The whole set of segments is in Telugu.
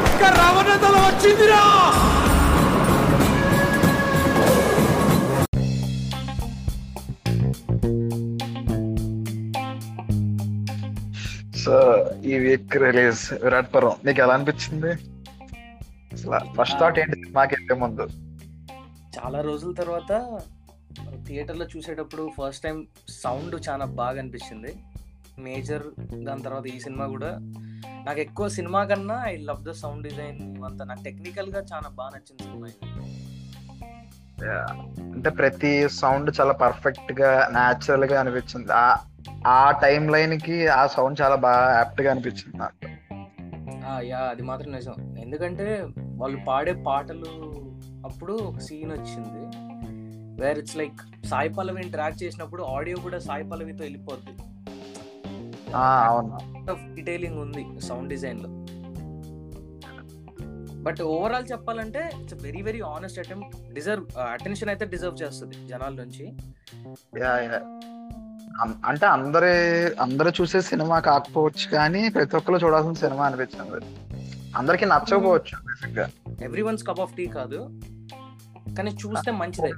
అక్క రావణదల వచ్చిందిరా! సో ఈ వీక్ రిలీజ్ విరాట్ పర్వం నీకు ఎలా అనిపించింది? అసలు ఫస్ట్ థాట్ ఏంటి? సినిమాకి వెళ్ళే ముందు. చాలా రోజుల తర్వాత థియేటర్లో చూసేటప్పుడు ఫస్ట్ టైం సౌండ్ చాలా బాగా అనిపించింది. మేజర్ దాని తర్వాత ఈ సినిమా కూడా నాకు ఎక్కువ సినిమా కన్నా I love the sound design అంతా నాకు టెక్నికల్గా చాలా బాగా నచ్చింది సినిమా. అంటే ప్రతి సౌండ్ చాలా పర్ఫెక్ట్గా న్యాచురల్గా అనిపించింది ఆ ఆ టైం లైన్కి ఆ సౌండ్ చాలా బాగా యాప్ట్గా అనిపించింది నాకు యా అది మాత్రం నిజం. ఎందుకంటే వాళ్ళు పాడే పాటలు అప్పుడు ఒక సీన్ వచ్చింది. వేర్ ఇట్స్ లైక్ సాయి పల్లవిని ట్రాక్ చేసినప్పుడు ఆడియో కూడా సాయి పల్లవితో వెళ్ళిపోద్ది. ఆ, అవును డీటెయిలింగ్ ఉంది సౌండ్ డిజైన్లో. బట్ ఓవరాల్ చెప్పాలంటే it's very very honest attempt deserve attention అయితే డిజర్వ్ చేస్తుంది జనాల నుంచి. అంటే అందరి అందరూ చూసే సినిమా కాకపోవచ్చు కానీ ప్రతి ఒక్కరు చూడాల్సిన సినిమా అనిపించింది. అందరికి నచ్చకపోవచ్చు every one's cup of tea కాదు. కానీ చూస్తే మంచిదే.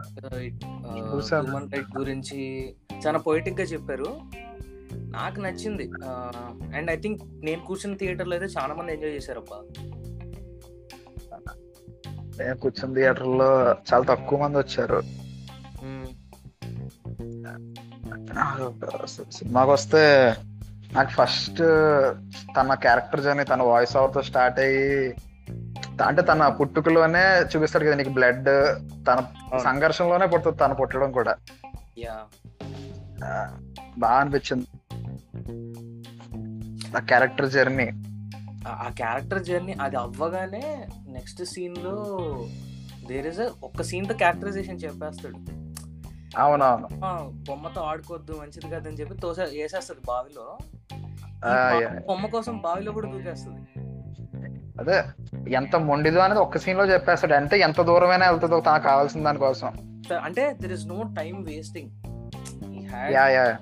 హ్యూమన్ రైట్ గురించి చాలా పొయిటిక్గా చెప్పారు. నాకు నచ్చింది. అండ్ ఐ థింక్ నేను కూర్చున్న థియేటర్లో అయితే చాలా మంది ఎంజాయ్ చేశారు అబ్బా నేను కూర్చున్న థియేటర్లో చాలా తక్కువ మంది వచ్చారు. సినిమాకి వస్తే నాకు ఫస్ట్ తన క్యారెక్టర్ జర్నీ తన వాయిస్ ఓవర్తో స్టార్ట్ అయ్యి అంటే తన పుట్టుకలోనే చూపిస్తాడు కదా నీకు బ్లడ్ తన సంఘర్షణలోనే పుడుతుంది తను పుట్టడం కూడా. బాగా అనిపించింది. ఆ క్యారెక్టర్ జర్నీ ఆ క్యారెక్టర్ జర్నీ అది అవ్వగానే నెక్స్ట్ సీన్లో దేర్ ఇస్ ఒక్క సీన్తో క్యారెక్టరైజేషన్ చెప్పేస్తాడు. అవునవును. బొమ్మతో ఆడుకోవద్దు మంచిది కాదని చెప్పి తోసే వేసేస్తుంది బావిలో. బొమ్మ కోసం బావిలో కూడా దూకేస్తుంది అదే ఎంత మొండిదో అనేది ఒక్క సీన్లో చెప్పేస్తాడు. అంటే ఎంత దూరమైనా వెళ్తుందో తనకు కావాల్సిన దానికోసం. అంటే there is no time wasting yeah yeah.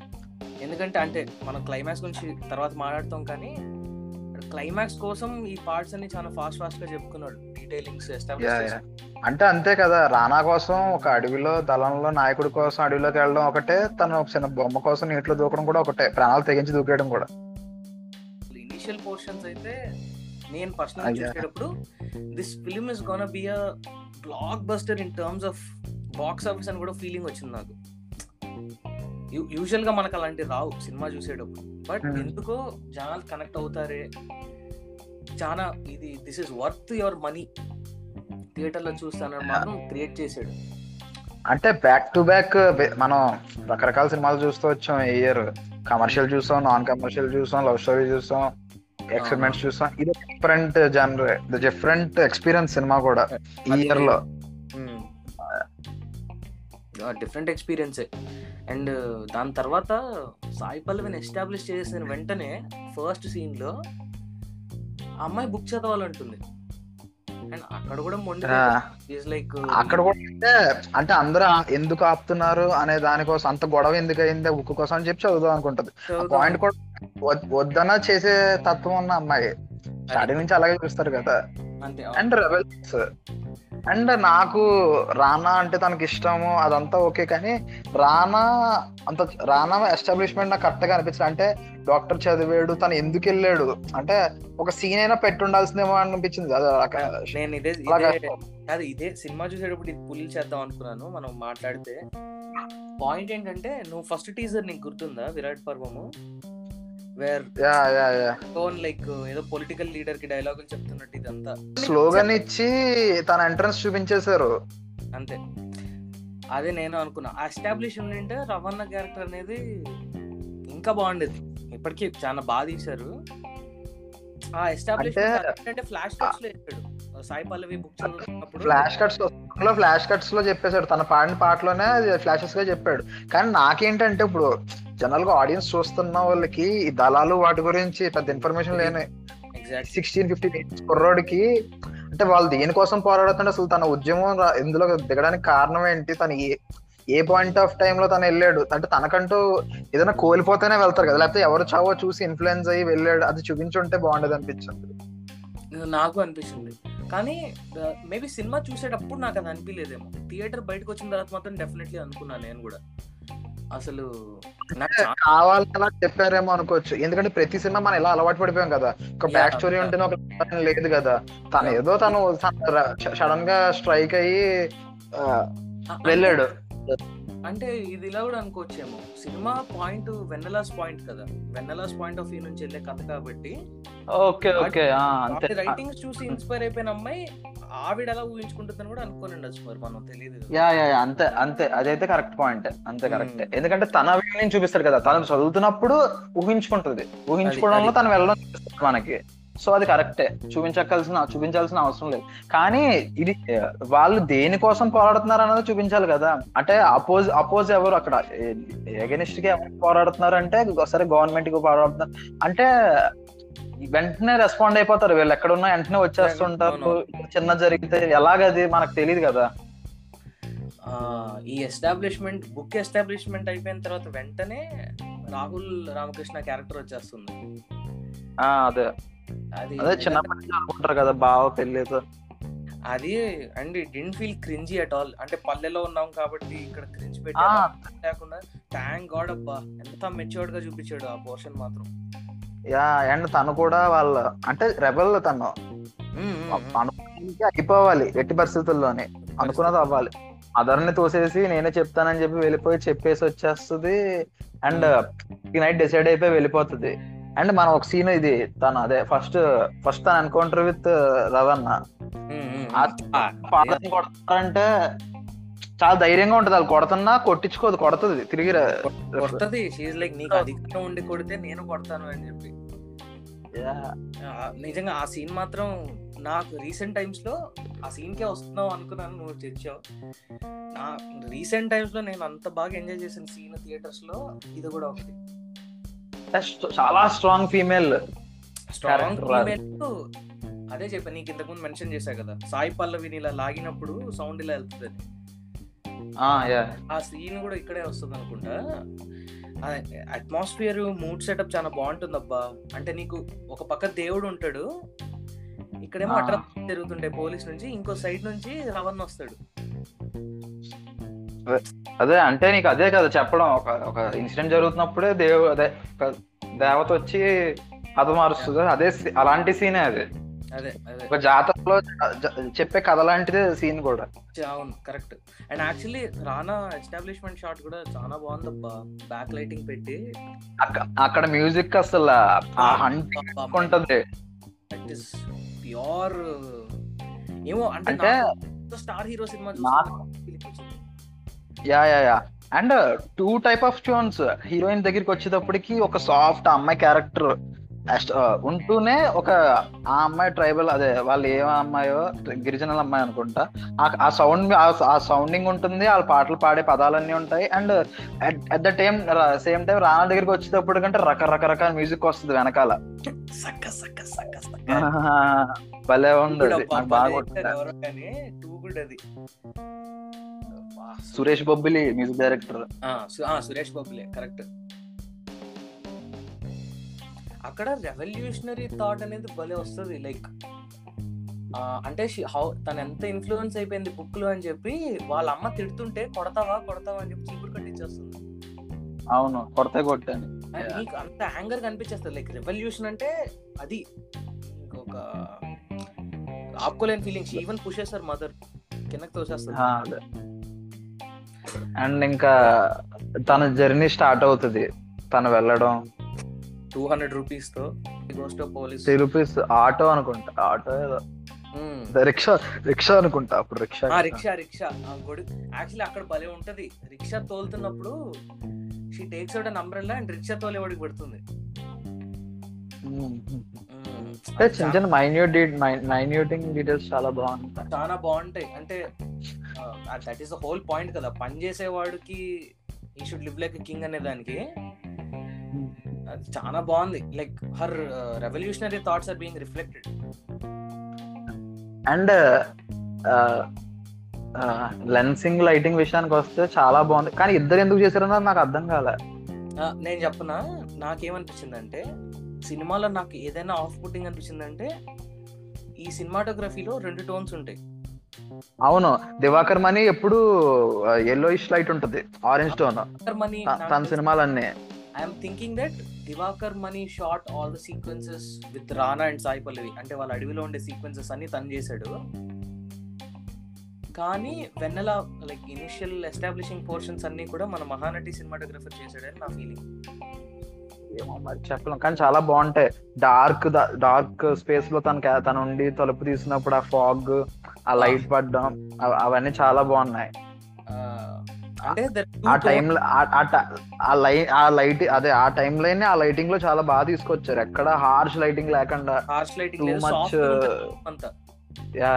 ఎందుకంటే అంటే మనం క్లైమాక్స్ గురించి తర్వాత మాట్లాడతాం కానీ క్లైమాక్స్ కోసం ఈ పార్ట్స్ అన్ని చాలా ఫాస్ట్ ఫాస్ట్గా చెప్పుకున్నాడు. డీటెయిలింగ్స్ ఎస్టాబ్లిష్ అంటే అంతే కదా రానా కోసం ఒక అడవిలో దళంలో నాయకుడి కోసం అడవిలోకి వెళ్ళడం ఒకటే తను ఒక చిన్న బొమ్మ కోసం నీటిలో దూకడం కూడా ఒకటే ప్రాణాలు తెగించి దూకేయడం కూడా. ఇనిషియల్ పోర్షన్స్ అయితే నేను పర్సనల్. చూసేటప్పుడు this film is gonna be a blockbuster in terms of box office అని కూడా ఫీలింగ్ వచ్చింది నాకు. యూజువల్గా మనకు అలాంటి రావు సినిమా చూసేటప్పుడు. But Hmm. ఎందుకో జనాలు కనెక్ట్ అవుతారే చాలా ఇది this is worth your money. థియేటర్లో చూస్తానని మాత్రం క్రియేట్ చేసాడు అంటే బ్యాక్ టు బ్యాక్ మనం రకరకాల సినిమాలు చూస్తూ వచ్చాం ఈ ఇయర్ కమర్షియల్ చూసాం నాన్ కమర్షియల్ చూసాం లవ్ స్టోరీ చూసాం ఎక్స్పెరిమెంట్స్ చూసాం. ఇది different genre different experience cinema కూడా ఈ ఇయర్లో. డిఫరెంట్ ఎక్స్పీరియన్సే అండ్ దాని తర్వాత సాయి పల్లవిని ఎస్టాబ్లిష్ చేసిన వెంటనే ఫస్ట్ సీన్లో ఆ అమ్మాయి బుక్ చదవాలంటుంది. అండ్ అక్కడ కూడా లైక్ అక్కడ కూడా అంటే అంటే అందరూ ఎందుకు ఆపుతున్నారు అనే దానికోసం అంత గొడవ ఎందుకు అయింది ఉక్కు కోసం అని చెప్పి చదువుదాం అనుకుంటది. పాయింట్ కూడా వద్- వద్దన చేసే తత్వం ఉన్న అమ్మాయి. స్టార్టింగ్ నుంచి అలాగే చూస్తారు కదా. అండ్ రెబల్స్ అండ్ నాకు రానా అంటే తనకి ఇష్టము అదంతా ఓకే కానీ రానా అంత రానా ఎస్టాబ్లిష్మెంట్ నాకు కరెక్ట్గా అనిపించింది అంటే డాక్టర్ చదివాడు తను ఎందుకు వెళ్ళాడు? అంటే ఒక సీన్ అయినా పెట్టి ఉండాల్సిందేమో అనిపించింది. నేను ఇదే కాదు. ఇదే సినిమా చూసేటప్పుడు ఇది పుల్లి చేద్దాం అనుకున్నాను మనం మాట్లాడితే. పాయింట్ ఏంటంటే నువ్వు ఫస్ట్ టీజర్ నీకు గుర్తుందా? Virat Parvamu. Where yeah yeah yeah tone like ఏదో పొలిటికల్ లీడర్కి డైలాగులు చెప్తున్నట్టు ఇదంతా. స్లోగన్ ఇచ్చి తన ఎంట్రన్స్ చూపించేశారు. అంతే. అదే నేను అనుకున్నా. ఎస్టాబ్లిష్ ఉండింటే రవణ క్యారెక్టర్ అనేది ఇంకా బాగుండేది. ఇప్పటికీ చాలా బాగా తీశారు. ఆ ఎస్టాబ్లిష్ అంటే- అంటే ఫ్లాష్ కట్స్లో వేసాడు సాయి పల్లవి బుక్ చదువుతున్నప్పుడు ఫ్లాష్ కట్స్లో ఫ్లాష్ కట్స్లో చెప్పేశాడు. తన పాడిన పాటలోనే ఫ్లాషెస్గా చెప్పాడు. కానీ నాకేంటంటే ఇప్పుడు జనరల్గా ఆడియన్స్ చూస్తున్న వాళ్ళకి ఈ దళాలు వాటి గురించి పెద్ద ఇన్ఫర్మేషన్ లేని సిక్స్టీన్ ఫిఫ్టీన్ ఇయర్స్ కుర్రోడికి అంటే వాళ్ళు దేనికోసం పోరాడుతుంటే అసలు తన ఉద్యమం ఇందులో దిగడానికి కారణం ఏంటి? తను ఏ ఏ పాయింట్ ఆఫ్ టైం లో తను వెళ్ళాడు? అంటే తనకంటూ ఏదైనా కోల్పోతేనే వెళ్తారు కదా. లేకపోతే ఎవరు చావో చూసి ఇన్ఫ్లుయెన్స్ అయ్యి వెళ్ళాడు. అది చూపించుంటే బాగుండేది అనిపించింది. నాకు అనిపించింది కానీ మేబీ సినిమా చూసేటప్పుడు నాకు అది అనిపించలేదేమో థియేటర్ బయటకు వచ్చిన తర్వాత మాత్రం డెఫినెట్లీ అనుకున్నాను నేను కూడా. అసలు నాకు చాలా కావాలని అలా చెప్పారేమో అనుకోవచ్చు. ఎందుకంటే ప్రతి సినిమా మనం ఎలా అలవాటు పడిపోయాం కదా. ఒక బ్యాక్ స్టోరీ. ఉంటేనే ఒక లేదు కదా. తను ఏదో తను సడన్గా స్ట్రైక్ అయ్యి వెళ్ళాడు. అంటే ఇది ఇలా కూడా అనుకోవచ్చేమో. సినిమా పాయింట్ వెన్నెలాస్ పాయింట్ కదా. వెన్నెలాస్ పాయింట్ ఆఫ్ వ్యూ నుంచి వెళ్ళే కథ కాబట్టి. Okay okay. రైటింగ్స్ చూసి ఇన్స్పైర్ అయిపోయిన అమ్మాయి ఆవిడ ఎలా ఊహించుకుంటుందని కూడా అనుకోని ఉండొచ్చు మరి మనం తెలియదు. యా యా అంతే అంతే. అదైతే కరెక్ట్ పాయింట్. అంతే కరెక్ట్. ఎందుకంటే తన వ్యూ చూపిస్తాడు కదా. తను చదువుతున్నప్పుడు ఊహించుకుంటది. ఊహించుకోవడంలో తను వెళ్ళడం మనకి. సో అది కరెక్టే. చూపించకల్సిన చూపించాల్సిన అవసరం లేదు. కానీ ఇది వాళ్ళు దేనికోసం పోరాడుతున్నారు అన్నది చూపించాలి కదా. అంటే అపోజ్ అపోజ్ ఎవరు అక్కడ? ఎగనిస్ట్కి ఎవరు పోరాడుతున్నారు అంటే సరే గవర్నమెంట్కి పోరాడుతున్నారు అంటే వెంటనే రెస్పాండ్ అయిపోతారు. వీళ్ళు ఎక్కడ ఉన్నా వెంటనే వచ్చేస్తుంటారు. చిన్న జరిగితే ఎలాగది మనకు తెలియదు కదా. ఈ ఎస్టాబ్లిష్మెంట్ బుక్ ఎస్టాబ్లిష్మెంట్ అయిపోయిన తర్వాత వెంటనే రాహుల్ రామకృష్ణ క్యారెక్టర్ వచ్చేస్తుంది. ఆ అదే. అది అదే చిన్నప్పటి నుంచి అనుకుంటారు కదా బావ పెళ్ళితో. అది and didn't feel cringy at all అంటే పల్లెలో ఉన్నాం కాబట్టి ఇక్కడ క్రింజ్ ఆ, పెట్టారు. లేకుండా థ్యాంక్ గాడ్ అబ్బా ఎంత మెచ్యూర్డ్గా చూపించాడు ఆ పోర్షన్ మాత్రం. యా అండ్ తను కూడా వాళ్ళ అంటే రెబల్ తను. అనుకున్నది అయిపోవాలి ఎట్టి పరిస్థితుల్లోనే. అనుకున్నది అవ్వాలి. అదర్ని తోసేసి నేనే చెప్తానని చెప్పి వెళ్ళిపోయి చెప్పేసి వచ్చేస్తుంది. అండ్ ఈ నైట్ డిసైడ్ అయిపోయి వెళ్ళిపోతుంది. అండ్ మనం ఒక సీన్ ఇది తను అదే ఫస్ట్ ఫస్ట్ తన ఎన్కౌంటర్ విత్ రవన్న ఫాదర్ కొడతారంటే చాలా ధైర్యంగా ఉంటది. వాళ్ళు కొడుతున్నా కొట్టించుకోదు కొడుతుంది. తిరిగి ర- కొడుతుంది. షీజ్ లైక్ నీకు అధికారం ఉండి కొడితే నేను కొడతాను అని చెప్పి. నిజంగా ఆ సీన్ మాత్రం నాకు రీసెంట్ టైమ్స్లో ఆ సీన్ కే వస్తున్నావు అనుకున్నాను. నువ్వు తెచ్చావు. నా రీసెంట్ టైమ్స్లో నేను అంత బాగా ఎంజాయ్ చేసిన సీన్ థియేటర్స్లో ఇది కూడా ఒకటి. చాలా స్ట్రాంగ్ ఫీమేల్ స్ట్రాంగ్ అదే చెప్పా నీకు ఇంతకు ముందు మెన్షన్ చేశా కదా సాయి పల్లవిని ఇలా లాగినప్పుడు సౌండ్ ఇలా వెళ్తుంది. ఆ సీన్ కూడా ఇక్కడే వస్తుంది అనుకుంటా. అట్మాస్ఫియర్ మూడ్ సెటప్ చాలా బాగుంటుంది అబ్బా అంటే నీకు ఒక పక్క దేవుడు ఉంటాడు ఇక్కడేమో ఆ. అట్రా జరుగుతుండే పోలీస్ నుంచి ఇంకో సైడ్ నుంచి రవణ్ వస్తాడు. అదే అంటే నీకు అదే కదా చెప్పడం. ఒక ఒక ఇన్సిడెంట్ జరుగుతున్నప్పుడే దేవు అదే ఒక దేవత వచ్చి హతమారుస్తుంది అదే అలాంటి సీనే అది. అదే ఒక జాతరలో చెప్పే కథ లాంటిదే సీన్ కూడా. అవును correct. And actually Rana establishment shot కూడా చాలా బాగుందబ్బా. బ్యాక్ లైటింగ్ పెట్టి. అక్క- అక్కడ మ్యూజిక్ అసలు ఉంటది. దట్ ఇస్ ప్యూర్ ఏమో అంటే star hero cinema yeah yeah yeah. And two type of tunes. Heroine దగ్గరికి వచ్చేటప్పటికి ఒక సాఫ్ట్ అమ్మాయి క్యారెక్టర్ ఉంటూనే ఒక ఆ అమ్మాయి ట్రైబల్ అదే వాళ్ళు ఏ అమ్మాయో గిరిజనుల అమ్మాయి అనుకుంటా. ఆ- సౌండ్ ఆ సౌండింగ్ ఉంటుంది వాళ్ళ పాటలు పాడే పదాలన్నీ ఉంటాయి. And at the time same time Rana దగ్గరికి వచ్చేటప్పుడు కంటే రకరకరకాల మ్యూజిక్ వస్తుంది వెనకాల. భలే నాకు బాగా సురేష్ బొబ్బిలి మ్యూజిక్ డైరెక్టర్. సురేష్ బాబులే కరెక్ట్. అక్కడ రెవల్యూషనరీ థాట్ అనేది భలే వస్తుంది లైక్ అంటే హౌ తను ఎంత ఇన్ఫ్లుయెన్స్ అయిపోయింది బుక్లో అని చెప్పి వాళ్ళ అమ్మ తిడుతుంటే కొడతావా కొడతావా అని చెప్పి చీపురు కట్టించేస్తుంది. అవును కొడతే కొట్టాను. నీకు అంత యాంగర్ కనిపించేస్తుంది లైక్ రెవల్యూషన్ అంటే అది. ఇంకొక ఆపుకోలేని ఫీలింగ్స్ ఈవెన్ పుష్ చేస్తారు మదర్ కిందకి తోసేస్తుంది అండ్ ఇంకా తన జర్నీ స్టార్ట్ అవుతుంది. తను వెళ్ళడం. టూ హండ్రెడ్ రూపీస్తో పోలీస్ త్రీ రూపీస్ ఆటో అనుకుంటా. ఆటో రిక్షా రిక్షా అనుకుంటా అప్పుడు రిక్షా. Rickshaw rickshaw. యాక్చువల్లీ అక్కడ భలే ఉంటది. Rickshaw తోలుతున్నప్పుడు she takes out umbrella and rickshaw తోలేవాడికి పెడుతుంది. చిన్న చిన్న మైన్యూట్ మైన్యూటింగ్ డీటెయిల్స్ చాలా బాగుంటాయి. చాలా బాగుంటాయి. అంటే that is the whole point కదా. పని చేసేవాడికి ఈ షుడ్ లివ్ లైక్ కింగ్ అనే దానికి. అది చాలా బాగుంది. Like her revolutionary thoughts are being reflected and lensing lighting విషయానికి వస్తే చాలా బాగుంది. కానీ ఇద్దరు ఎందుకు చేశారన్నది నాకు అర్థం కాలే. నేను చెప్పనా? నాకేమనిపించింది అంటే సినిమాలో నాకు ఏదైనా ఆఫ్ పుట్టింగ్ అనిపించింది అంటే ఈ సినిమాటోగ్రఫీలో రెండు టోన్స్ ఉంటాయి. అవును దివాకర్ మనీ ఎప్పుడు ఎల్లోయిష్ లైట్ ఉంటది ఆరెంజ్ టోన్ తన సినిమాలన్నీ. I'm thinking that Divakar Mani shot all the sequences with Rana and Sai Pallavi అంటే వాళ్ళ అడవిలో ఉండే సీక్వెన్సెస్ అన్ని తను చేశాడు. కానీ Vennela like initial establishing portions అన్ని కూడా మన మహానటి సినిమాటోగ్రఫర్ చేశాడని నా ఫీలింగ్ ఏమో మరి చెప్పలేం కానీ చాలా బాగుంటాయి. డార్క్ డార్క్ స్పేస్లో తన తన ఉండి తలుపు తీసినప్పుడు ఆ ఫాగ్ ఆ లైట్ పడడం అవ- అవన్నీ చాలా బాగున్నాయి. ఆ టైం ఆ లైట్ ఆ లైట్ అదే ఆ టైం లైన్ ఆ లైటింగ్లో చాలా బాగా తీసుకొచ్చారు. ఎక్కడ హార్ష్ లైటింగ్ లేకుండా హార్ష్ లైటింగ్ too లేదు much, సాఫ్ట్ అంతా. యా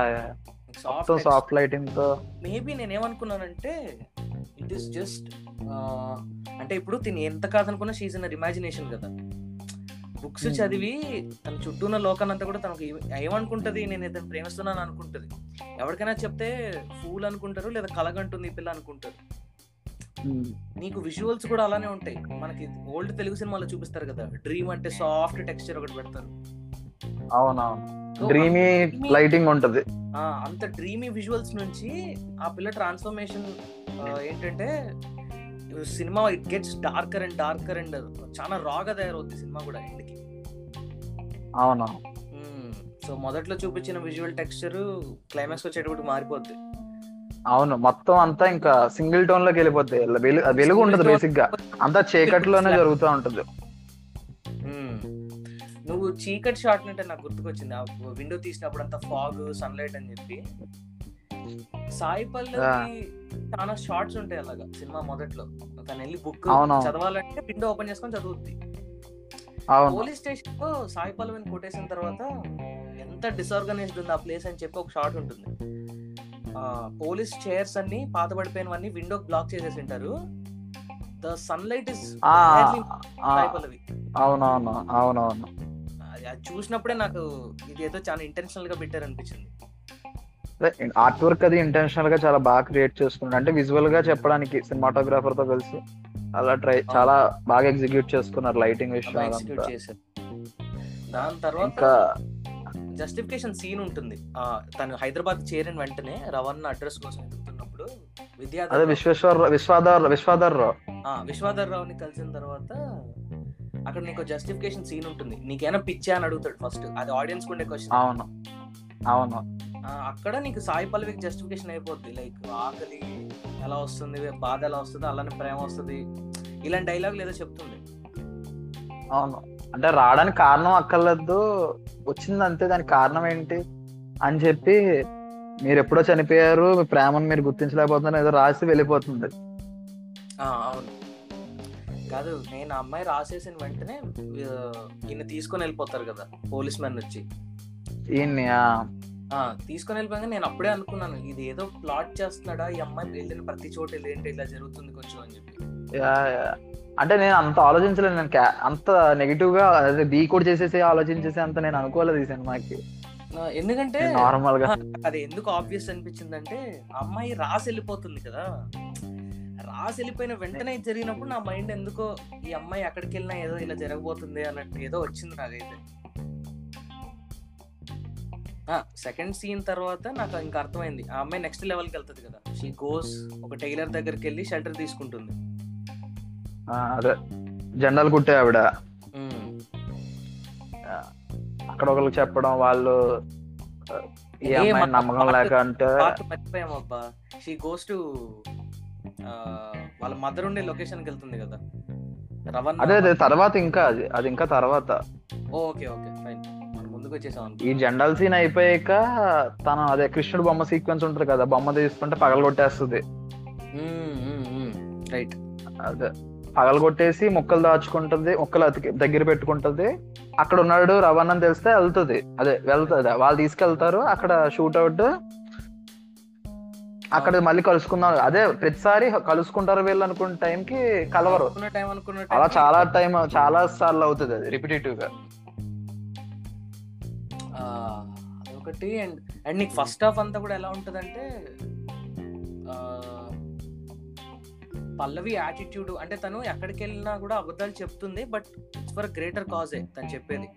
మొత్తం సాఫ్ట్ సాఫ్ట్ లైటింగ్తో మేబీ నేనేమనుకున్నానంటే ఇట్ ఈస్ జస్ట్ అంటే ఇప్పుడు తిని ఎంత కాదనుకున్నా షీజ్ ఇన్ ఇమాజినేషన్ కదా. బుక్స్. చదివి తన చుట్టూ ఉన్న లోకానంతా కూడా తనకు ఏమనుకుంటది? నేను ఇతను ప్రేమిస్తున్నాను అనుకుంటది. ఎవరికైనా చెప్తే ఫూల్ అనుకుంటారు లేదా కలగంటుంది పిల్ల అనుకుంటారు. నీకు విజువల్స్ కూడా అలానే ఉంటాయి. మనకి ఓల్డ్ తెలుగు సినిమాలో చూపిస్తారు కదా డ్రీమ్ అంటే సాఫ్ట్ టెక్స్చర్ ఒకటి పెడతారు. డ్రీమీ లైటింగ్ ఉంటది. అంత డ్రీమీ విజువల్స్ నుంచి ఆ పిల్ల ట్రాన్స్ఫర్మేషన్ ఏంటంటే cinema it gets darker and darker and చాలా రాగా తయారవుద్ది సినిమా కూడా ఎండ్కి. అవును. సో మొదట్లో చూపించిన విజువల్ టెక్స్చర్ క్లైమాక్స్ వచ్చేటప్పుడు మారిపోద్ది. అవును. మొత్తం అంతా ఇంకా సింగిల్ టోన్లోకి వెళ్ళిపోతాయి వెలుగు ఉండదు బేసిక్గా అంతా చీకట్లోనే జరుగుతూ ఉంటది. నువ్వు చీకటి షాట్ అంటే నాకు గుర్తుకొచ్చింది. ఆ విండో తీసినప్పుడు అంతా ఫాగ్ సన్లైట్ అని చెప్పి. సాయి పల్లవి చాలా షార్ట్స్ ఉంటాయి అలాగా సినిమా మొదట్లో. తను వెళ్ళి బుక్. చదవాలంటే విండో ఓపెన్ చేసుకొని చదువుద్ది. పోలీస్ స్టేషన్లో సాయి పల్లవిని కొట్టేసిన తర్వాత ఎంత డిసఆర్గనైజ్డ్ ఉంది ఆ ప్లేస్ అని చెప్పి ఒక షాట్ ఉంటుంది. ఆ పోలీస్ చైర్స్ అన్ని పాత పడిపోయినవన్నీ విండో బ్లాక్ చేసేసి ఉంటారు the sunlight is Sai Pallavi. అవునవును అవునవును. అది చూసినప్పుడే నాకు ఇది ఏదో చాలా ఇంటెన్షనల్గా పెట్టారు అనిపించింది ఆర్ట్ వర్క్ అది ఇంటెన్షనల్గా చాలా బాగా క్రియేట్ చేసుకున్నాడు. అంటే విజువల్గా చెప్పడానికి సినిమాటోగ్రాఫర్తో కలిసి. అలా ట్రై చాలా బాగా ఎగ్జిక్యూట్ చేసుకున్నారు లైటింగ్ విషయం దాని తర్వాత జస్టిఫికేషన్ సీన్ ఉంటుంది. తను హైదరాబాద్ చేరిన వెంటనే రవణ అడ్రస్ కోసం ఎదుగుతున్నప్పుడు అదే విద్యాధర్ విశ్వేశ్వర్ విశ్వాధర్ విశ్వాధర్ రావు. విశ్వాధర్ రావుని కలిసిన తర్వాత అక్కడ నీకు జస్టిఫికేషన్ సీన్ ఉంటుంది. నీకేమైనా పిచ్చా అని అడుగుతాడు ఫస్ట్. అది ఆడియన్స్ ఉండే క్వశ్చన్ అవును. అవును. అక్కడ నీకు సాయి పల్లవికి జస్టిఫికేషన్ అయిపోద్ది. లైక్ ఆకలి ఎలా వస్తుంది బాధ ఎలా వస్తుంది అలానే ప్రేమ వస్తుంది. ఇలాంటి డైలాగ్ ఏదో చెప్తుంది అవును. అంటే రావడానికి కారణం అక్కర్లేదు. వచ్చింది అంతే. దానికి కారణం ఏంటి అని చెప్పి మీరు ఎప్పుడో చనిపోయారు మీ ప్రేమను మీరు గుర్తించలేకపోతున్నారు ఏదో రాసి వెళ్ళిపోతుంది. ఆ, అవును. కాదు నేను అమ్మాయి రాసేసిన వెంటనే ఈయన తీసుకొని వెళ్ళిపోతారు కదా పోలీస్ మ్యాన్ వచ్చి. ఈయన్ని తీసుకొని వెళ్ళిపోయాక నేను అప్పుడే అనుకున్నాను ఇది ఏదో ప్లాట్ చేస్తున్నాడా ఈ అమ్మాయి వెళ్ళిన ప్రతి చోట ఏంటి ఇలా జరుగుతుంది కొంచెం అని చెప్పి. అంటే నేను అంత ఆలోచించలేదు నేను అంత నెగిటివ్గా అదే డీ కూడా చేసేసి ఆలోచించేసి అంత నేను అనుకోలేదు ఈ సినిమాకి. ఎందుకంటే నార్మల్గా. అది ఎందుకు ఆబ్వియస్ అనిపించిందంటే ఆ అమ్మాయి రాసి వెళ్ళిపోతుంది కదా. రాసి వెళ్ళిపోయిన వెంటనే ఇది జరిగినప్పుడు నా మైండ్ ఎందుకో ఈ అమ్మాయి ఎక్కడికి వెళ్ళినా ఏదో ఇలా జరగబోతుంది అన్నట్టు ఏదో వచ్చింది నాకైతే. సెకండ్ సీన్ తర్వాత నాకు ఇంకా అర్థమైంది. ఆ అమ్మాయి నెక్స్ట్ లెవెల్కి వెళ్తుంది కదా. షీ గోస్ ఒక టైలర్ దగ్గరికి వెళ్ళి షెల్టర్ తీసుకుంటుంది. ఆ, అదే. జెండాలు కుట్టే ఆవిడ. అక్కడ ఒకరికి చెప్పడం వాళ్ళు నమ్మకం లేక అంటే పాట మర్చిపోయాం అబ్బా. షీ గోస్ టు వాళ్ళ మదర్ ఉండే లొకేషన్కి వెళ్తుంది కదా. రవణ అదే అదే తర్వాత ఇంకా అది అది ఇంకా తర్వాత. Okay okay. ముందుకు వచ్చేసాం అనుకో. ఈ జెండాల్ సీన్ అయిపోయాక తను అదే కృష్ణుడు బొమ్మ సీక్వెన్స్ ఉంటుంది కదా బొమ్మ తీసుకుంటే పగల కొట్టేస్తుంది మ్మ్, మ్మ్, మ్మ్. రైట్ అదే. పగల కొట్టేసి ముక్కలు దాచుకుంటుంది ముక్కలు అతికి దగ్గర పెట్టుకుంటది. అక్కడ ఉన్నాడు రవాణా తెలిస్తే వెళ్తుంది. అదే వెళ్తుంది. వాళ్ళు తీసుకెళ్తారు అక్కడ షూట్ అవుట్ అక్కడ మళ్ళీ కలుసుకుందాం. అదే ప్రతిసారి కలుసుకుంటారు వీళ్ళు అనుకున్న టైంకి కలవరు. అలా చాలా టైం చాలా సార్లు అవుతుంది అది రిపిటేటివ్గా. అదొకటి అండ్ అండ్ నీకు ఫస్ట్ హాఫ్ అంతా కూడా ఎలా ఉంటదంటే పల్లవి యాటిట్యూడ్ అంటే తను ఎక్కడికి వెళ్ళినా కూడా అబద్ధాలు చెప్తుంది but it's for greater cause తను చెప్పేది.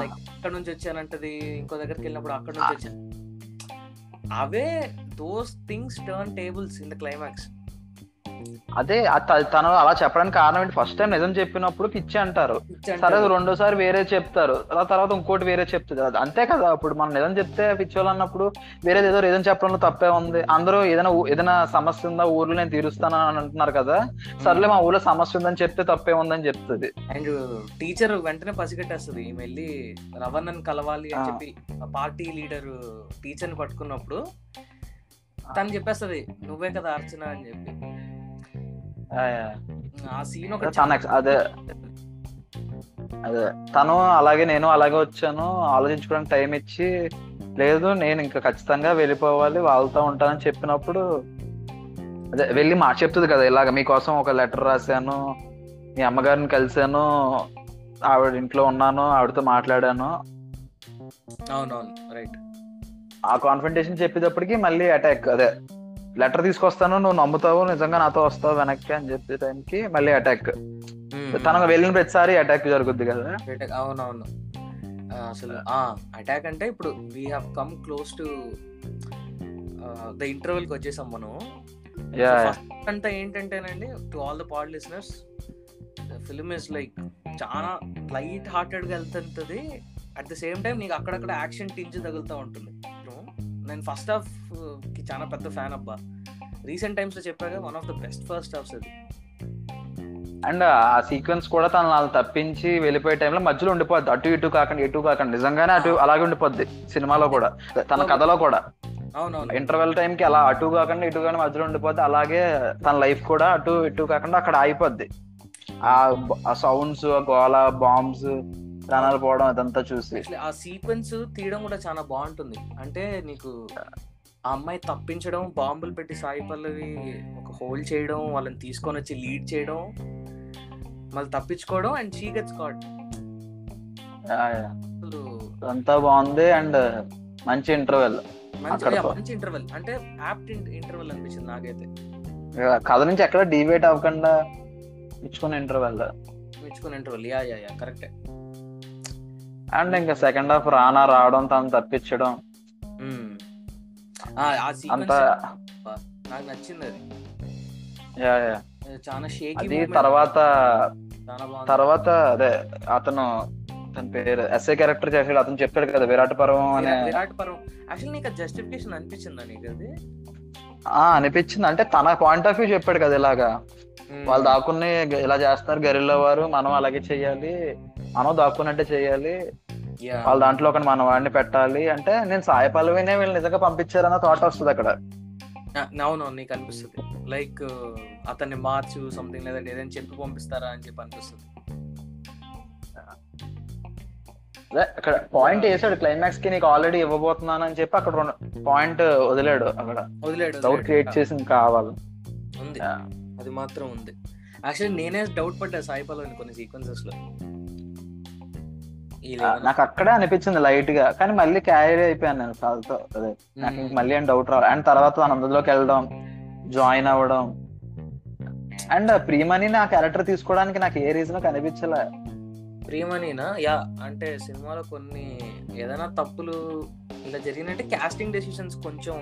లైక్ అక్కడ నుంచి వచ్చానంటది ఇంకో దగ్గరికి వెళ్ళినప్పుడు అక్కడ నుంచి వచ్చాను అవే those things turn tables in the climax అదే తను అలా చెప్పడానికి కారణం ఏంటి? ఫస్ట్ టైం నిజం చెప్పినప్పుడు పిచ్చి అంటారు. సరే రెండోసారి వేరే చెప్తారు. అలా తర్వాత ఇంకోటి వేరే చెప్తుంది అది అంతే కదా. ఇప్పుడు మనం నిజం చెప్తే పిచ్చోళ్ళు అన్నప్పుడు వేరేది ఏదో నిజం చెప్పడంలో తప్పే ఉంది. అందరూ ఏదైనా ఏదైనా సమస్య ఉందా? ఊర్లో నేను తీరుస్తాను అని అంటున్నారు కదా. సర్లే మా ఊర్లో సమస్య ఉందని చెప్తే తప్పే ఉందని చెప్తుంది. అండ్ టీచర్ వెంటనే పసిగట్టేస్తుంది. ఈమె వెళ్ళి రవణన్ కలవాలి అని. చెప్పి పార్టీ లీడర్ టీచర్ పట్టుకున్నప్పుడు తను చెప్పేస్తుంది నువ్వే కదా అర్చన అని చెప్పి. ఆ, సీన్ ఒక అదే అదే. తను అలాగే నేను అలాగే వచ్చాను. ఆలోచించుకోవడానికి టైం ఇచ్చి లేదు నేను ఇంకా ఖచ్చితంగా వెళ్ళిపోవాలి వాళ్ళతో ఉంటానని చెప్పినప్పుడు అదే వెళ్ళి మాట చెప్తుంది కదా ఇలాగ మీకోసం ఒక లెటర్ రాశాను మీ అమ్మగారిని కలిశాను ఆవిడ ఇంట్లో ఉన్నాను ఆవిడతో మాట్లాడాను. అవునవును రైట్ ఆ కాన్ఫిడేషన్ చెప్పేటప్పటికి మళ్ళీ అటాక్ అదే. లెటర్ తీసుకొస్తాను నువ్వు నమ్ముతావు నిజంగా నాతో వస్తావు వెనక్కి అని చెప్పే టైంకి మళ్ళీ అటాక్ తనకు వెళ్ళిన ప్రతిసారి అటాక్ జరుగుద్ది కదా? అటాక్ అవునవును. అసలు అటాక్ అంటే ఇప్పుడు we have come close to the ఇంటర్వెల్కి వచ్చేసాం మనం. అంతా ఏంటంటేనండి to all the pod listeners the film is like చాలా లైట్ హార్టెడ్గా వెళ్తుంటది. అట్ ద సేమ్ టైం నీకు అక్కడక్కడ యాక్షన్ టింజ్ తగులుతూ ఉంటుంది. నేను ఫస్ట్ హాఫ్కి చాలా పెద్ద ఫ్యాన్ అబ్బా. రీసెంట్ టైమ్స్లో చెప్పాగా one of the best first halfs అది. అండ్ ఆ సీక్వెన్స్ కూడా తను వాళ్ళు తప్పించి వెళ్ళిపోయే టైంలో మధ్యలో ఉండిపోద్ది. అటు ఇటు కాకుండా ఇటు కాకుండా. నిజంగానే అటు అలాగే ఉండిపోద్ది సినిమాలో కూడా. తన కథలో కూడా. అవునవును. ఇంటర్వెల్ టైం కి అలా అటు కాకుండా ఇటు కానీ మధ్యలో ఉండిపోద్ది. అలాగే తన లైఫ్ కూడా అటు ఇటు కాకుండా అక్కడ ఆగిపోద్ది. ఆ సౌండ్స్ ఆ గోల బాంబ్స్ ప్రాణాలు పోవడం అదంతా చూసి. ఆ సీక్వెన్స్ తీయడం కూడా చాలా బాగుంటుంది. అంటే నీకు ఆ అమ్మాయి తప్పించడం బాంబులు పెట్టి సాయి పల్లవి ఒక హోల్ చేయడం వాళ్ళని తీసుకొని వచ్చి లీడ్ చేయడం మళ్ళీ తప్పించుకోవడం అండ్ షీ గెట్స్ కాట్. అదంతా బాగుంది అండ్ మంచి ఇంటర్వెల్ మంచి ఇంటర్వెల్. అంటే యాప్ట్ ఇంటర్వెల్ అనిపించింది నాకైతే. కథ నుంచి ఎక్కడ డివేట్ అవ్వకుండా ఇచ్చుకున్న ఇంటర్వెల్. మెచ్చుకున్న ఇంటర్వెల్. యా యా యా కరెక్టే. అండ్ ఇంకా సెకండ్ హాఫ్ రానా రావడం తను తప్పించడం. అంత నాకు నచ్చింది అది యా, యా. చాలా షేకి అది తర్వాత తర్వాత అదే అతను తన పేరు ఎస్ఏ క్యారెక్టర్ చేసాడు అతను చెప్పాడు కదా విరాట్ పర్వం అనే. విరా- విరాట్ పర్వం. యాక్చువల్ నీకు జస్టిఫికేషన్ అనిపించిందా నీకు అది? ఆ అనిపించింది. అంటే తన పాయింట్ ఆఫ్ వ్యూ చెప్పాడు కదా ఇలాగా. వాళ్ళు దాక్కుని ఇలా చేస్తున్నారు గరిల్ల వారు మనం అలాగే చెయ్యాలి మనం దాక్కున్నట్టే చెయ్యాలి Yeah. వాళ్ళ దాంట్లో ఒక మన వాడిని పెట్టాలి అంటే నేను సాయి పల్లవినే వీళ్ళు నిజంగా పంపించారన్న థాట్ వస్తుంది అక్కడ. ఆ, అవునవును నీకు అనిపిస్తుంది. లైక్ అతన్ని మార్చు సంథింగ్ లేదంటే ఏదైనా చెప్పి పంపిస్తారా అని చెప్పి అనిపిస్తుంది. అక్కడ పాయింట్ వేసాడు క్లైమాక్స్కి నీకు ఆల్రెడీ ఇవ్వబోతున్నాను అని చెప్పి అక్కడ పాయింట్ వదిలాడు అక్కడ. వదిలేడు డౌట్. క్రియేట్ చేసి కావాలి. ఉంది. అది మాత్రం ఉంది. యాక్చువల్లీ నేనే డౌట్ పడ్డా సాయి పల్లవిని కొన్ని సీక్వెన్సెస్లో. నాకు అక్కడే అనిపించింది లైట్గా కానీ మళ్ళీ క్యారీ అయిపోయాను నేను కాదుతో అదే నాకు మళ్ళీ ఏం డౌట్ రావాలి. అండ్ తర్వాత తన అందులోకి వెళ్ళడం జాయిన్ అవ్వడం. అండ్ ప్రియమని నా క్యారెక్టర్ తీసుకోవడానికి నాకు ఏ రీజన్ కనిపించలే ప్రియమనినా యా అంటే సినిమాలో కొన్ని ఏదైనా తప్పులు ఇలా జరిగినట్టే కాస్టింగ్ డెసిషన్స్ కొంచెం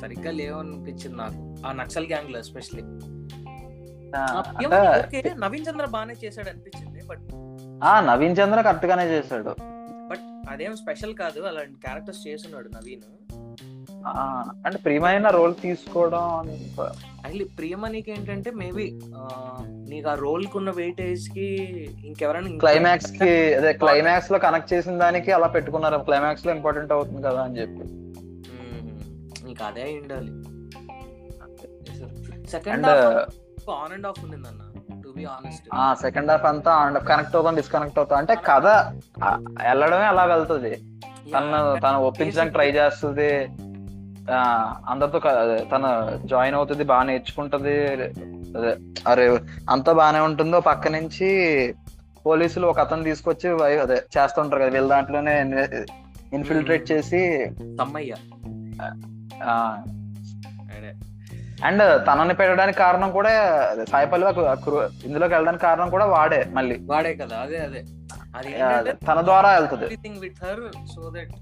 సరిగ్గా లేవనిపించింది నాకు. ఆ నక్సల్ గ్యాంగ్లో అంటే నవీన్ చంద్ర బాగానే చేశాడు అనిపించింది బట్ ఆ నవీన్ చంద్ర కరెక్ట్ గానే చేశాడు. బట్ అదేం స్పెషల్ కాదు అలాంటి క్యారెక్టర్స్ చేస్తున్నాడు నవీన్. అంటే ప్రియమని రోల్ తీసుకోవడం యాక్చువల్లీ ప్రియమణికి ఏంటంటే మేబీ నీకు ఆ రోల్ కున్న వెయిటేజ్కి ఇంకెవరైనా ఇంకా- క్లైమాక్స్కి అదే క్లైమాక్స్లో కనెక్ట్ చేసిన దానికి అలా పెట్టుకున్నారు. క్లైమాక్స్లో ఇంపార్టెంట్ అవుతుంది కదా అని చెప్పి. నీకు అదే ఉండాలి. Second and half on and off ఉండింది అన్న టు బి ఆనెస్ట్ ఆ సెకండ్ హాఫ్ అంతా కనెక్ట్ అవుతాం డిస్కనెక్ట్ అవుతాం. అంటే కథ వెళ్ళడమే అలా వెళ్తుంది. తను తను ఒప్పించడానికి ట్రై చేస్తుంది. ఆ అందరితో తను జాయిన్ అవుతుంది బాగా నేర్చుకుంటది. అదే అరే అంతా బాగానే ఉంటుందో పక్క నుంచి పోలీసులు ఒక అతను తీసుకొచ్చి అదే చేస్తుంటారు కదా వీళ్ళ దాంట్లోనే ఇన్ఫిల్ట్రేట్ చేసి తమ్మయ్య. అండ్ తనని పెట్టడానికి కారణం కూడా అదే, సాయి పల్లవి ఆ క్రూ- ఇందులోకి వెళ్ళడానికి కారణం కూడా వాడే మళ్ళీ. వాడే కదా అదే అదే. అది తన ద్వారా వెళ్తది. With her so that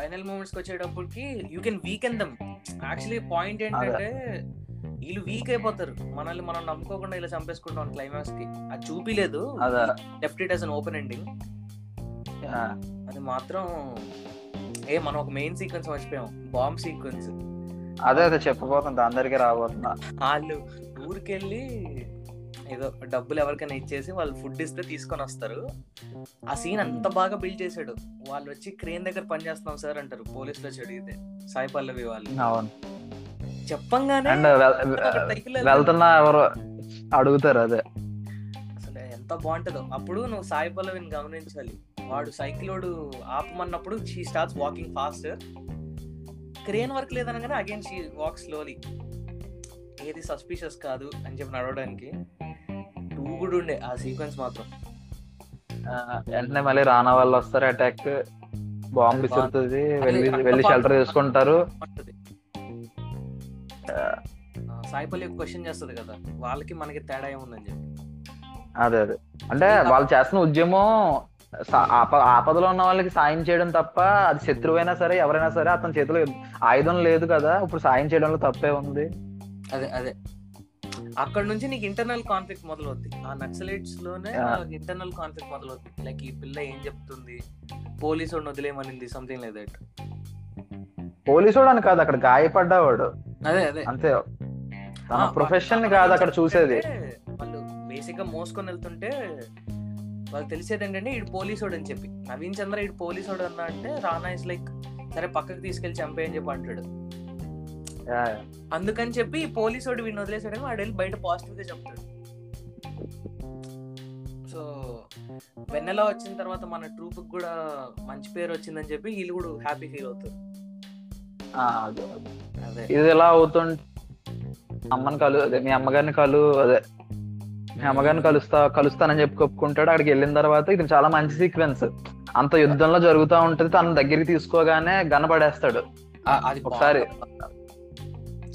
final moments వచ్చేటప్పటికి you can weaken them actually point ఏంటంటే వీళ్ళు వీక్ అయిపోతారు. మనల్ని మనం నమ్ముకోకుండా ఇలా చంపేసుకుంటాం క్లైమాక్స్కి. అది చూపిలేదు. అదే. Left it as an open ending అది మాత్రం ఏ మనం ఒక మెయిన్ సీక్వెన్స్ మర్చిపోయాం. బాంబ్ సీక్వెన్స్ అదే అదే చెప్పబోతుంది అందరికి రాబోతున్నా. వాళ్ళు ఊరికెళ్ళి ఏదో డబ్బులు ఎవరికైనా ఇచ్చేసి వాళ్ళు ఫుడ్ ఇస్తే తీసుకొని వస్తారు. ఆ సీన్ అంత బాగా బిల్డ్ చేశాడు. వాళ్ళు వచ్చి క్రేన్ దగ్గర పని చేస్తున్నాం సార్ అంటారు పోలీసులు వచ్చి అడిగితే సాయి పల్లవి వాళ్ళు. అవును. చెప్పంగానే. వెళ్తున్నా ఎవరు అడుగుతారు అదే. అసలు ఎంత బాగుంటుందో. అప్పుడు నువ్వు సాయి పల్లవిని గమనించాలి. వాడు సైకిల్ వాడు ఆపమన్నప్పుడు she starts walking fast crane work లేదనగానే again she walk slowly ఏది సస్పిషియస్ కాదు అని చెప్పి నడవడానికి టూ కూడా ఉండే ఆ సీక్వెన్స్ మాత్రం. వెంటనే మళ్ళీ రానా వాళ్ళు వస్తారు అటాక్ బాంబు విసురుతుంది వెళ్ళి వెళ్ళి షెల్టర్ తీసుకుంటారు బాగుంటది. ఆ, సాయి పల్లవి క్వశ్చన్ చేస్తుంది కదా వాళ్ళకి మనకి తేడా ఏముందని చెప్పి. అదే అదే. అంటే వాళ్ళు చేస్తున్న ఉద్యమం ఆప ఆపదలో ఉన్న వాళ్ళకి సాయం చేయడం తప్ప అది శత్రువైనా సరే ఎవరైనా సరే అతని చేతిలో ఆయుధం లేదు కదా ఇప్పుడు సాయం చేయడంలో తప్పే ఉంది. అదే అదే. అక్కడ నుంచి నీకు ఇంటర్నల్ కాన్ఫ్లిక్ట్ మొదలవుద్ది. ఆ నక్సలైట్స్లోనే. ఇంటర్నల్ కాన్ఫ్లిక్ట్ మొదలవుద్ది. లైక్ ఈ పిల్ల ఏం చెప్తుంది? పోలీసు వదిలేమనింది సంథింగ్ లైక్ దట్ పోలీసుడు అని కాదు అక్కడ గాయపడ్డవాడు. అదే అదే. అంతే. తన ప్రొఫెషన్ కాదు అక్కడ చూసేది. వాళ్ళు బేసిక్గా మోసుకొని వెళ్తుంటే వాళ్ళు తెలిసేది ఏంటంటే ఇడు పోలీసోడు అని చెప్పి. నవీన్ చంద్ర ఇడు పోలీసోడు అన్నా అంటే రానా ఇస్ లైక్ సరే పక్కకి తీసుకెళ్ళి చంపేయని చెప్పి అంటాడు. అందుకని చెప్పి పోలీసోడు వీడిని వదిలేసాడని వాడు వెళ్ళి బయట పాజిటివ్గా చెప్తాడు. సో వెన్నెల వచ్చిన తర్వాత మన ట్రూప్ కూడా మంచి పేరు వచ్చిందని చెప్పి వీళ్ళు కూడా హ్యాపీ ఫీల్ అవుతారు. ఇది ఎలా అవుతుంటే అమ్మని కలు అదే మీ అమ్మగారిని కలు అదే. అమ్మగారిని కలుస్తా కలుస్తానని చెప్పి ఒప్పుకుంటాడు. అక్కడికి వెళ్ళిన తర్వాత ఇది చాలా మంచి సీక్వెన్స్ అంత యుద్ధంలో జరుగుతా ఉంటది. తన దగ్గరికి తీసుకోగానే గనపడేస్తాడు. ఒకసారి.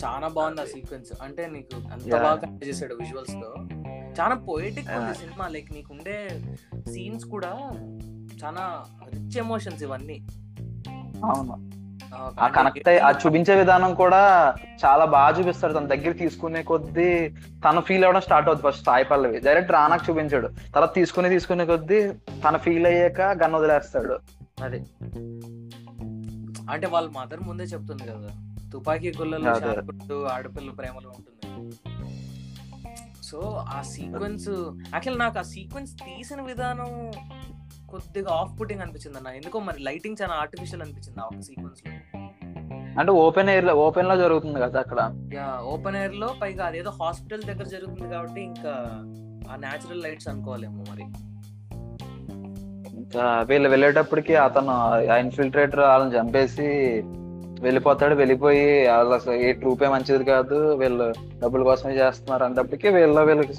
చాలా బాగుంది ఆ సీక్వెన్స్ అంటే నీకు అంత. బాగా చేశాడు విజువల్స్తో. చాలా పోయిటిక్ ఉంది. సినిమా. లైక్ నీకు ఉండే సీన్స్ కూడా చాలా రిచ్ ఎమోషన్స్ ఇవన్నీ. అవును. ఆ, కనెక్ట్ అయ్యి ఆ చూపించే విధానం కూడా చాలా బాగా చూపిస్తాడు. తన దగ్గర తీసుకునే కొద్దీ తను ఫీల్ అవ్వడం స్టార్ట్ అవుతుంది ఫస్ట్ సాయి పల్లవి డైరెక్ట్ రానాకు చూపించాడు. తర్వాత తీసుకుని తీసుకునే కొద్దీ తన ఫీల్ అయ్యాక గన్ వదిలేస్తాడు. అదే. అంటే వాళ్ళ మదర్ ముందే చెప్తుంది కదా తుపాకీ గుళ్ళలో ఆడపిల్ల ప్రేమలో ఉంటుంది. సో ఆ సీక్వెన్స్ యాక్చువల్ నాకు ఆ సీక్వెన్స్ తీసిన విధానం కొద్దిగా ఆఫ్ పుట్టింగ్ అనిపించింది అన్న ఎందుకో మరి లైటింగ్ చాలా ఆర్టిఫిషియల్ అనిపించింది ఆ ఒక సీక్వెన్స్లో. అంటే ఓపెన్ ఎయిర్లో ఓపెన్లో జరుగుతుంది కదా అక్కడ? యా ఓపెన్ ఎయిర్లో పైగా అదేదో హాస్పిటల్ దగ్గర జరుగుతుంది కాబట్టి ఇంకా ఆ నేచురల్ లైట్స్ అనుకోవాలేమో మరి. ఇంకా వీళ్ళు వెళ్ళేటప్పటికి అతను ఆ ఇన్ఫిల్ట్రేటర్ వాళ్ళని చంపేసి వెళ్ళిపోతాడు. వెళ్ళిపోయి వాళ్ళు అసలు ఏ ట్రూపే మంచిది కాదు. వీళ్ళు డబ్బుల కోసమే చేస్తున్నారు అనేటప్పటికి వీళ్ళ వీళ్ళకి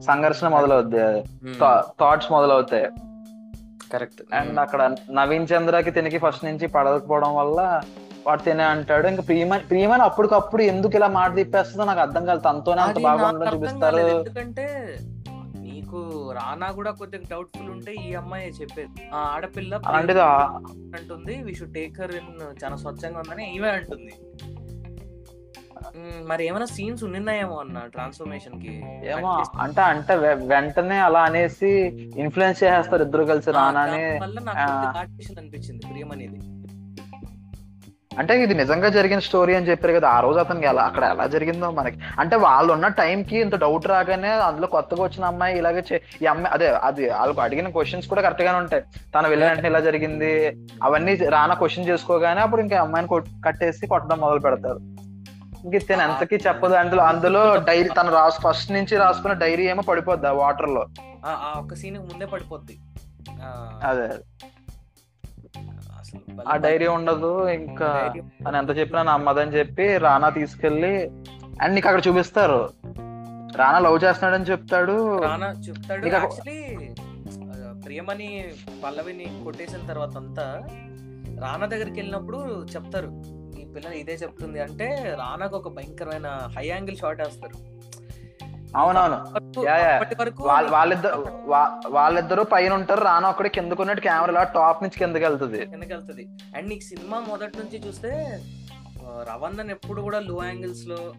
సంఘర్షణ మొదలవుద్ది. థాట్స్ మొదలవుతాయి. కరెక్ట్. అండ్ అక్కడ నవీన్ చంద్రకి తినికి ఫస్ట్ నుంచి పడకపోవడం వల్ల వాడు తినే అంటాడు. ఇంకా ప్రియమని ప్రియమని అప్పటికప్పుడు ఎందుకు ఇలా మాట తిప్పేస్తుందో నాకు అర్థం కాదు. తనతోనే అంత బాగా చూపిస్తారు. ఎందుకంటే నీకు రానా కూడా కొద్దిగా డౌట్ఫుల్ ఉంటే ఈ అమ్మాయి చెప్పేది. ఆ ఆడపిల్ల అంటుంది. We should take her in చాలా స్వచ్ఛంగా ఉందని ఈమె అంటుంది. మరి ఏమైనా సీన్స్ ఉన్నాయేమో అన్న ట్రాన్స్ఫర్మేషన్కి. ఏమో అంటే అంటే వెంటనే అలా అనేసి ఇన్ఫ్లుయెన్స్ చేసేస్తారు ఇద్దరు కలిసి రానాని ఆర్టిఫిషియల్ అనిపించింది ప్రియమనేది అంటే ఇది నిజంగా జరిగిన స్టోరీ అని చెప్పారు కదా ఆ రోజు అతనికి ఎలా అక్కడ ఎలా జరిగిందో మనకి. అంటే వాళ్ళు ఉన్న టైం కి ఇంత డౌట్ రాగానే అందులో కొత్తగా వచ్చిన అమ్మాయి ఇలాగే ఈ అమ్మాయి అదే అది వాళ్ళకు అడిగిన క్వశ్చన్స్ కూడా కరెక్ట్ గానే ఉంటాయి. తను వెళ్ళిన వెంటనే ఇలా జరిగింది అవన్నీ రానా క్వశ్చన్ చేసుకోగానే అప్పుడు ఇంకా అమ్మాయిని కొట్- కట్టేసి కొట్టడం మొదలు పెడతారు తను ఎంతకీ చెప్పదు. అందులో అందులో డైరీ తను రాసు ఫస్ట్ నుంచి రాసుకున్న డైరీ ఏమో పడిపోద్ది ఆ వాటర్లో ఆ ఒక్క సీన్ ముందే పడిపోద్ది. ఆ, అదే ఆ డైరీ ఉండదు. ఇంకా అని ఎంత చెప్పినా నమ్మదని చెప్పి రానా తీసుకెళ్ళి అండ్ నీకు అక్కడ చూపిస్తారు. రానా లవ్ చేస్తున్నాడని చెప్తాడు. రానా చెప్తాడు. ఒక- ప్రియమని పల్లవిని కొట్టేసిన తర్వాత అంతా రానా దగ్గరికి వెళ్ళినప్పుడు చెప్తారు. ఈ పిల్ల ఇదే చెప్తుంది అంటే రానాకు ఒక భయంకరమైన హై యాంగిల్ షాట్ వేస్తారు. అవునవును. వాళ్ళిద్దరు వాళ్ళిద్దరూ పైన ఉంటారు రానా ఒక్కడి కిందకు ఉన్నట్టు కెమెరా టాప్ నుంచి కిందకి వెళ్తుంది. కిందకి వెళ్తుంది. అండ్ నీకు సినిమా మొదటి నుంచి చూస్తే రవణన్ ఎప్పుడు కూడా లో యాంగిల్స్లో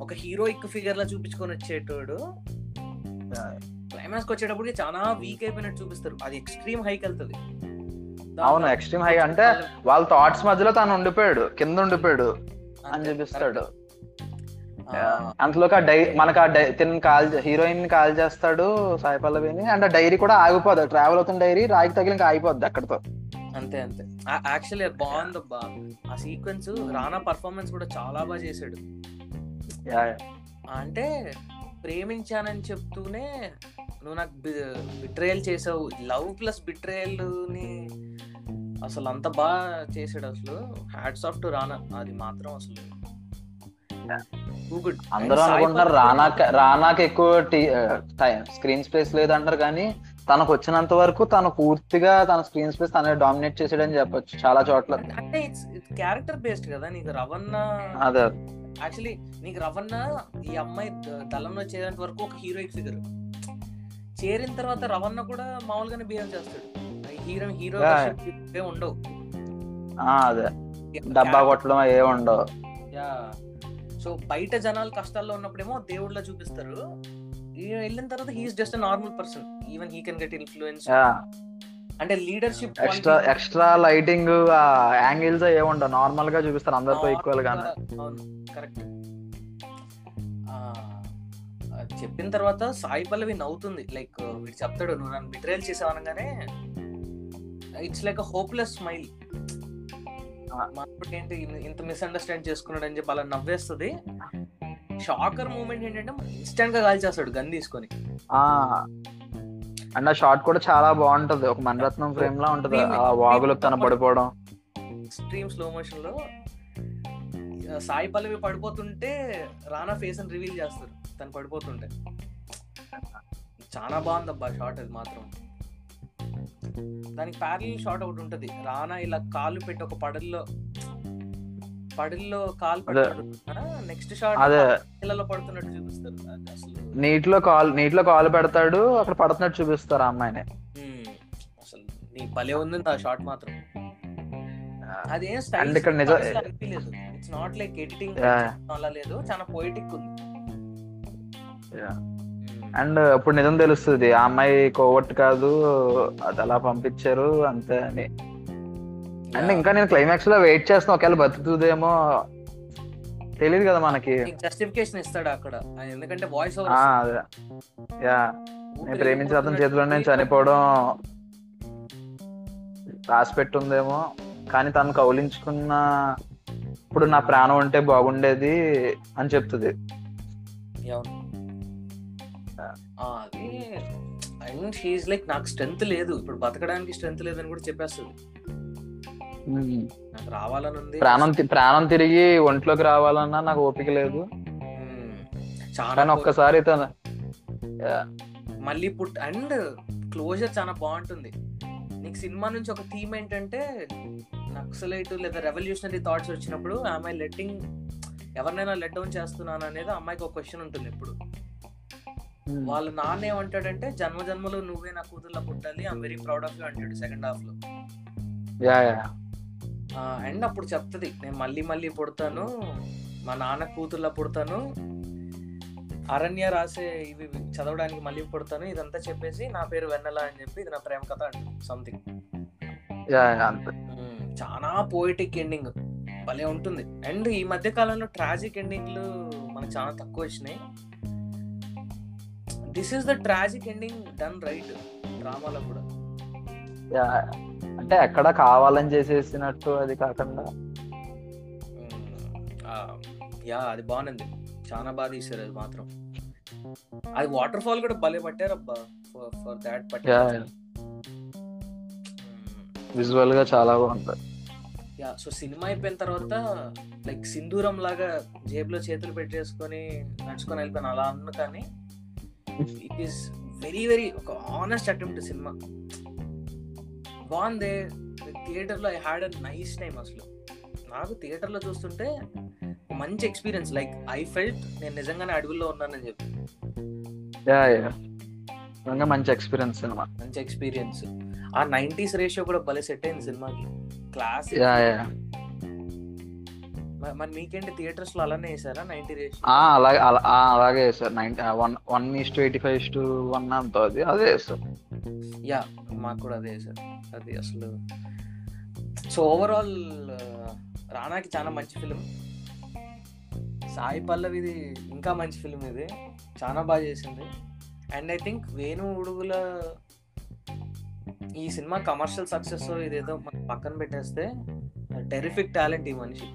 ఒక హీరోయిక్ ఫిగర్ లా చూపించుకొని వచ్చేటోడు. క్లైమాక్స్ వచ్చేటప్పటికి చాలా వీక్ అయిపోయినట్టు చూపిస్తారు. అది ఎక్స్ట్రీమ్ హైక్ వెళ్తుంది. అవును ఎక్స్ట్రీమ్ హై అంటే వాళ్ళ థాట్స్ మధ్యలో తను ఉండిపోయాడు కింద ఉండిపోయాడు అని చూపిస్తాడు. అంతలోకి ఆ. డై మనకు ఆ డై తిని కాల్ హీరోయిన్ కాల్ చేస్తాడు సాయి పల్లవిని అండ్ ఆ డైరీ కూడా ఆగిపోదు ట్రావెల్ అవుతున్న డైరీ రాయికి తగిలి ఇంకా ఆగిపోద్ది అక్కడతో. అంతే అంతే. యాక్చువల్లీ బాగుంది అబ్బా. ఆ సీక్వెన్స్ రానా పర్ఫార్మెన్స్ కూడా చాలా బాగా చేశాడు. అంటే ప్రేమించానని చెప్తూనే నువ్వు నాకు బిట్రేయల్ చేసావు. లవ్ ప్లస్ బిట్రేయల్ని అసలు అంత బాగా చేసాడు అసలు హ్యాట్స్ ఆఫ్ టు రానా. అది మాత్రం అసలు అందరూ అనుకుంటున్నారు రానాకి రానాకి ఎక్కువ స్క్రీన్ స్పేస్ లేదంటారు కానీ తనకు వచ్చినంత వరకు తను పూర్తిగా తన స్క్రీన్ స్పేస్ తనే డామినేట్ చేసాడని చెప్పొచ్చు చాలా చోట్ల. అంటే ఇట్స్ క్యారెక్టర్ బేస్డ్ కదా నీకు రవణ అదే. యాక్చువల్లీ నీకు రవణ ఈ అమ్మాయి దళంలో చేరేంత వరకు ఒక హీరోయిక్ ఫిగర్. చేరిన తర్వాత రవణ కూడా మామూలుగానే బిహేవ్ చేస్తాడు. Hero hero. ఉండవు. అదే. డబ్బా కొట్టడం ఏ ఉండవు. యా. సో బయట జనాలు కష్టాల్లో ఉన్నప్పుడేమో దేవుళ్ళ చూపిస్తారు. వెళ్ళిన తర్వాత he's just normal person even he can get influence అంటే leadership extra extra lighting angles ఏ ఉండవు. నార్మల్గా చూపిస్తారు అందరితో ఈక్వల్ అవును. కరెక్ట్ చెప్పిన తర్వాత సాయి పల్లవి నవ్వుతుంది. లైక్ వీడు చెప్తాడు నువ్వు నన్ను బిట్రేల్ చేసావు అనగానే ఇట్స్ లైక్ హోప్లెస్ స్మైల్ ఏంటి ఇంత మిస్అండర్స్టాండ్ చేసుకున్నాడు అని చెప్పి అలా నవ్వేస్తుంది. షాకర్ మూమెంట్ ఏంటంటే ఇన్స్టెంట్గా కాల్చేస్తాడు గన్ తీసుకొని. అండ్ ఆ షార్ట్ కూడా చాలా బాగుంటది. ఒక మణరత్నం ఫ్రేమ్ లా ఉంటది. ఆ వాగులకు తన పడిపోవడం. ఎక్స్ట్రీమ్ స్లో మోషన్లో సాయి పల్లవి పడిపోతుంటే రానా ఫేస్ అని రివీల్ చేస్తారు. తను పడిపోతుంటే. చాలా బాగుంది అబ్బా షార్ట్ అది మాత్రం. దానికి ప్యారల్ షాట్ ఒకటి ఉంటది. రానా ఇలా కాలు పెట్టి ఒక పడల్లో పడల్లో కాలు. నెక్స్ట్ షాట్ అదే. పిల్లలో పడుతున్నట్టు చూపిస్తారు. నీటిలో కాల్ నీటిలో కాలు పెడతాడు అక్కడ పడుతున్నట్టు చూపిస్తారు అమ్మాయిని. మ్మ్. అసలు నీ భలే ఉంది ఆ షాట్ మాత్రం. అదేం స్టైల్ ఇక్కడ నిజం- అనిపించలేదు. It's not like editing. అలా లేదు. చాలా పోయిటిక్ ఉంది. అండ్ అప్పుడు నిజం తెలుస్తుంది ఆ అమ్మాయి కోవట్ కాదు అది అలా పంపించారు అంతే అని. అండ్ ఇంకా నేను క్లైమాక్స్లో వెయిట్ చేస్తున్నా ఒకవేళ బతుకుతుందేమో తెలియదు కదా మనకి. జస్టిఫికేషన్ ఇస్తాడు అక్కడ. ఎందుకంటే వాయిస్ ఓవర్ యా నేను ప్రేమించిన అతని చేతిలో నేను చనిపోవడం రాసి పెట్టుందేమో. కానీ తను కౌలించుకున్న ఇప్పుడు నా ప్రాణం ఉంటే బాగుండేది అని చెప్తుంది. అది అండ్ షీఈ్ లైక్ నాకు స్ట్రెంత్ లేదు. ఇప్పుడు బతకడానికి స్ట్రెంత్ లేదని కూడా చెప్పేస్తుంది. నాకు రావాలని ఉంది. ప్రాణం ప్రాణం తిరిగి ఒంట్లోకి రావాలన్నా నాకు ఓపిక లేదు. చాలా ఒక్కసారి మళ్ళీ పుట్ అండ్ క్లోజర్ చాలా బాగుంటుంది. నీకు సినిమా నుంచి ఒక థీమ్ ఏంటంటే నక్సలైట్ లేదా రెవల్యూషనరీ థాట్స్ వచ్చినప్పుడు ఆమె లెట్టింగ్ ఎవరినైనా లెట్ డౌన్ చేస్తున్నాను అనేది అమ్మాయికి ఒక క్వశ్చన్ ఉంటుంది ఎప్పుడు. వాళ్ళ నాన్న ఏమంటాడంటే జన్మ జన్మలో నువ్వే నా కూతుర్లో పుట్టాలి I'm very proud of you అంటాడు సెకండ్ హాఫ్లో. అండ్ అప్పుడు చెప్తుంది నేను మళ్ళీ మళ్ళీ పుడతాను మా నాన్న కూతుర్లో పుడతాను అరణ్య రాసే ఇవి చదవడానికి మళ్ళీ పుడతాను ఇదంతా చెప్పేసి నా పేరు వెన్నెల అని చెప్పి ఇది నా ప్రేమ కథ అంటుంది సంథింగ్ అంతే. చాలా పోయిటిక్ ఎండింగ్ భలే ఉంటుంది. అండ్ ఈ మధ్య కాలంలో ట్రాజిక్ ఎండింగ్లు మనకు చాలా తక్కువ వచ్చినాయి. This is the tragic ending done right డ్రామాలో కూడా. అంటే ఎక్కడ కావాలని చేసేసినట్టు అది కాకుండా. యా అది బాగుంది. చాలా బాగా తీసారు అది మాత్రం. అది వాటర్ ఫాల్ కూడా భలే పట్టారబ్బా ఫర్ దాట్ yeah. విజువల్గా చాలా బాగుంటది యా సో సినిమా అయిపోయిన తర్వాత లైక్ సింధూరం లాగా జేబులో చేతులు పెట్టేసుకొని నడుచుకొని వెళ్ళిపోయాను అలా అన్న కానీ ఇట్ ఈస్ వెరీ వెరీ ఒక ఆనెస్ట్ అటెంప్ట్ సినిమా బాగుంది. థియేటర్లో I had a nice time అసలు. నాకు థియేటర్లో చూస్తుంటే మంచి ఎక్స్పీరియన్స్ లైక్ ఐ ఫెల్ట్ నేను నిజంగానే అడవుల్లో ఉన్నానని చెప్పి. మంచి ఎక్స్పీరియన్స్ సినిమా మంచి ఎక్స్పీరియన్స్ ఆ నైంటీస్ రేషియో కూడా భలే సెట్ అయింది సినిమాకి క్లాస్ మరి మీకేంటి థియేటర్స్లో అలానే వేసారా నైన్టీ రేషియో ఆ, అలాగే అలా- అలాగే sir ninety one one is to eighty five to one అంత అది అదే సార్ యా మాకు కూడా అదే సార్ అది అసలు సో ఓవరాల్ రానాకి చాలా మంచి ఫిలిం. సాయి పల్లవిది ఇంకా మంచి ఫిలిం ఇది. చాలా బాగా చేసింది. And I think Venu Udugula ఈ సినిమా కమర్షియల్ సక్సెస్ ఇదేదో మనం పక్కన పెట్టేస్తే టెరిఫిక్ టాలెంట్ ఈ మనిషి.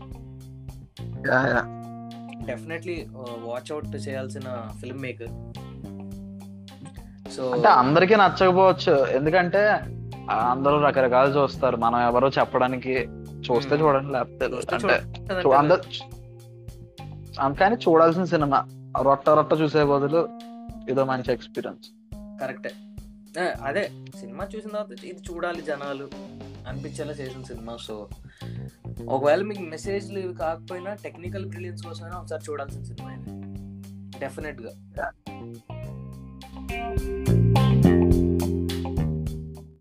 డెఫినెట్లీ వాచ్ అవుట్ చేయాల్సిన ఫిల్మ్ మేకర్ సో అంటే అందరికీ నచ్చకపోవచ్చు. ఎందుకంటే అందరూ రకరకాలు చూస్తారు. మనం ఎవరో చెప్పడానికి చూస్తే Hmm. చూడండి లేకపోతే కానీ చూడాల్సిన సినిమా రొట్ట రొట్ట చూసే బదులు ఇదో మంచి ఎక్స్పీరియన్స్ కరెక్టే అదే సినిమా చూసిన తర్వాత ఇది చూడాలి జనాలు. అనిపించేలా చేసిన సినిమా సో ఒకవేళ మీకు మెసేజ్లు ఇవి కాకపోయినా టెక్నికల్ బ్రిలియన్స్ కోసమైనా ఒకసారి చూడాల్సిన సినిమా ఇది. డెఫినెట్గా